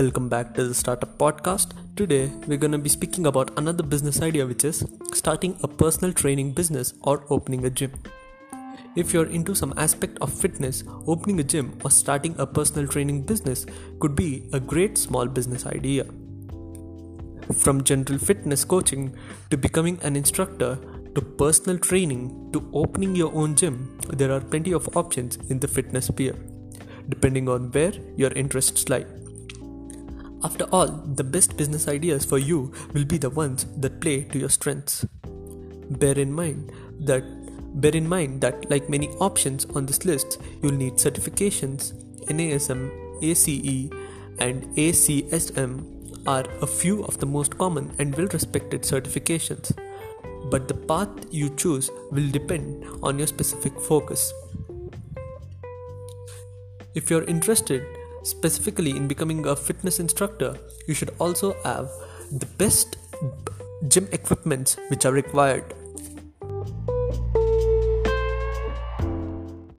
Welcome back to the Startup Podcast. Today, we're going to be speaking about another business idea, which is starting a personal training business or opening a gym. If you're into some aspect of fitness, opening a gym or starting a personal training business could be a great small business idea. From general fitness coaching to becoming an instructor to personal training to opening your own gym, there are plenty of options in the fitness sphere, depending on where your interests lie. After all, the best business ideas for you will be the ones that play to your strengths. Bear in mind that bear in mind that like many options on this list, you'll need certifications. NASM, ACE, and ACSM are a few of the most common and well-respected certifications. But the path you choose will depend on your specific focus. If you're interested specifically in becoming a fitness instructor, you should also have the best gym equipments which are required.